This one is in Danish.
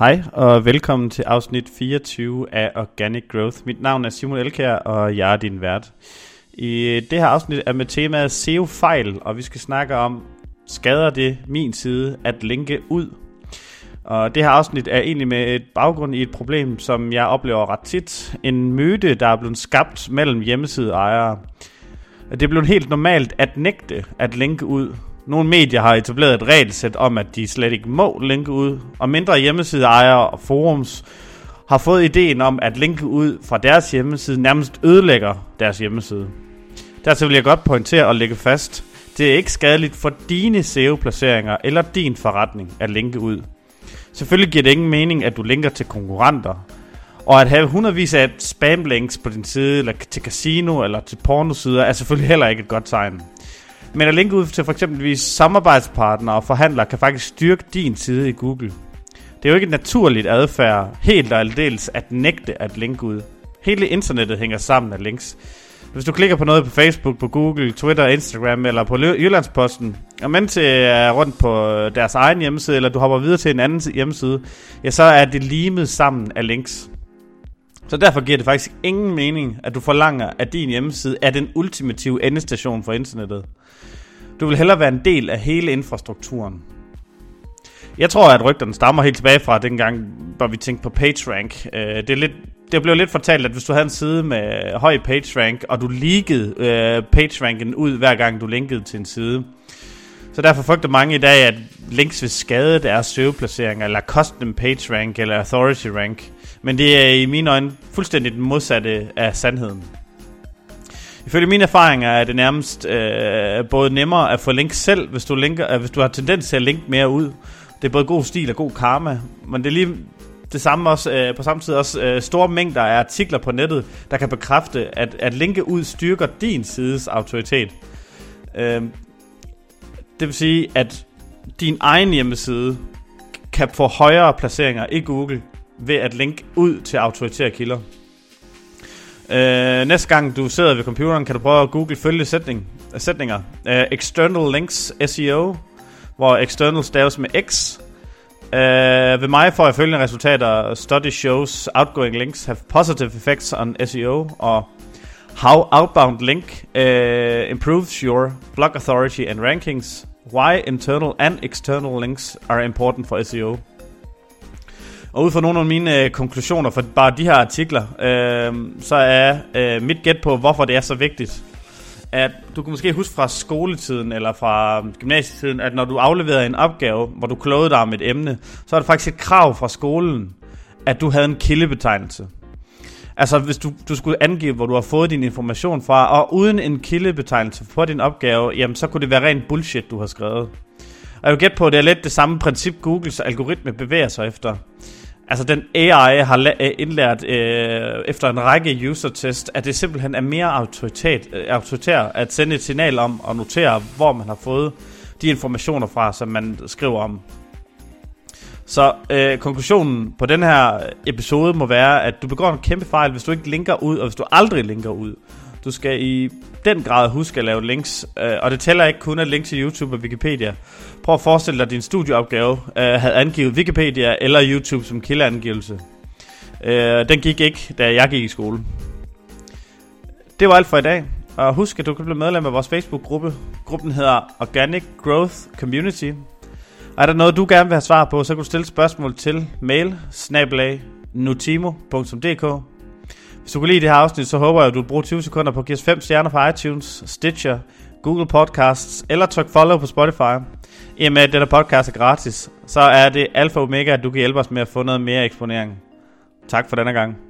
Hej og velkommen til afsnit 24 af Organic Growth. Mit navn er Simon Elkær, og jeg er din vært. I det her afsnit er med temaet SEO-fejl, og vi skal snakke om, skader det min side at linke ud? Og det her afsnit er egentlig med et baggrund i et problem, som jeg oplever ret tit. En myte, der er blevet skabt mellem hjemmesideejere. Det er blevet helt normalt at nægte at linke ud, nogle medier har etableret et regelsæt om, at de slet ikke må linke ud, og mindre hjemmesideejere og forums har fået ideen om, at linke ud fra deres hjemmeside nærmest ødelægger deres hjemmeside. Dertil vil jeg godt pointere og lægge fast, det er ikke skadeligt for dine SEO-placeringer eller din forretning at linke ud. Selvfølgelig giver det ingen mening, at du linker til konkurrenter, og at have hundredvis af spam-links på din side, eller til casino, eller til pornosider, er selvfølgelig heller ikke et godt tegn. Men at linke ud til for eksempelvis samarbejdspartnere og forhandlere kan faktisk styrke din side i Google. Det er jo ikke et naturligt adfærd, helt og aldeles, at nægte at linke ud. Hele internettet hænger sammen af links. Hvis du klikker på noget på Facebook, på Google, Twitter, Instagram eller på Jyllandsposten, og mens til er rundt på øh, deres egen hjemmeside, eller du hopper videre til en anden hjemmeside, ja, så er det limet sammen af links. Så derfor giver det faktisk ingen mening, at du forlanger, at din hjemmeside er den ultimative endestation for internettet. Du vil hellere være en del af hele infrastrukturen. Jeg tror, at rygterne stammer helt tilbage fra dengang, hvor vi tænkte på PageRank. Øh, det, er lidt, det blev lidt fortalt, at hvis du havde en side med høj PageRank, og du leakede øh, PageRanken ud, hver gang du linkede til en side, så derfor frygter mange i dag, at links vil skade deres søgeplaceringer, eller custom PageRank eller Authority Rank. Men det er i mine øjne fuldstændig den modsatte af sandheden. Ifølge mine erfaringer er det nærmest øh, både nemmere at få links selv, hvis du, linker, øh, hvis du har tendens til at linke mere ud. Det er både god stil og god karma, men det er lige det samme også, øh, på samme tid også øh, store mængder af artikler på nettet, der kan bekræfte, at, at linke ud styrker din sides autoritet. Øh, det vil sige, at din egen hjemmeside kan få højere placeringer i Google ved at linke ud til autoritære kilder. Øh, næste gang du sidder ved computeren, kan du prøve at google følgende sætning, sætninger. Øh, external links SEO, hvor external staves med X. Øh, ved mig får jeg følgende resultater. Study shows outgoing links have positive effects on SEO. Og how outbound link uh, improves your blog authority and rankings. Why internal and external links are important for SEO. Og ud fra nogle af mine øh, konklusioner for bare de her artikler, øh, så er øh, mit gæt på, hvorfor det er så vigtigt, at du kan måske huske fra skoletiden eller fra øh, gymnasietiden, at når du afleverede en opgave, hvor du klogede dig om et emne, så er det faktisk et krav fra skolen, at du havde en kildebetegnelse. Altså hvis du, du skulle angive, hvor du har fået din information fra, og uden en kildebetegnelse på din opgave, jamen så kunne det være rent bullshit, du har skrevet. Og jeg vil gætte på, at det er lidt det samme princip, Googles algoritme bevæger sig efter. Altså den AI har øh, indlært øh, efter en række user-test, at det simpelthen er mere autoritet, øh, autoritær at sende et signal om og notere, hvor man har fået de informationer fra, som man skriver om. Så øh, konklusionen på den her episode må være, at du begår en kæmpe fejl, hvis du ikke linker ud, og hvis du aldrig linker ud. Du skal i den grad huske at lave links, øh, og det tæller ikke kun at link til YouTube og Wikipedia. Prøv at forestille dig, at din studieopgave øh, havde angivet Wikipedia eller YouTube som kildeangivelse. Øh, den gik ikke, da jeg gik i skole. Det var alt for i dag. Og husk, at du kan blive medlem af vores Facebook-gruppe. Gruppen hedder Organic Growth Community. Og er der noget, du gerne vil have svar på, så kan du stille spørgsmål til mail nutimo.dk hvis du kunne lide det her afsnit, så håber jeg, at du vil bruge 20 sekunder på at give os 5 stjerner på iTunes, Stitcher, Google Podcasts eller tryk follow på Spotify. I og med at denne podcast er gratis, så er det alfa og omega, at du kan hjælpe os med at få noget mere eksponering. Tak for denne gang.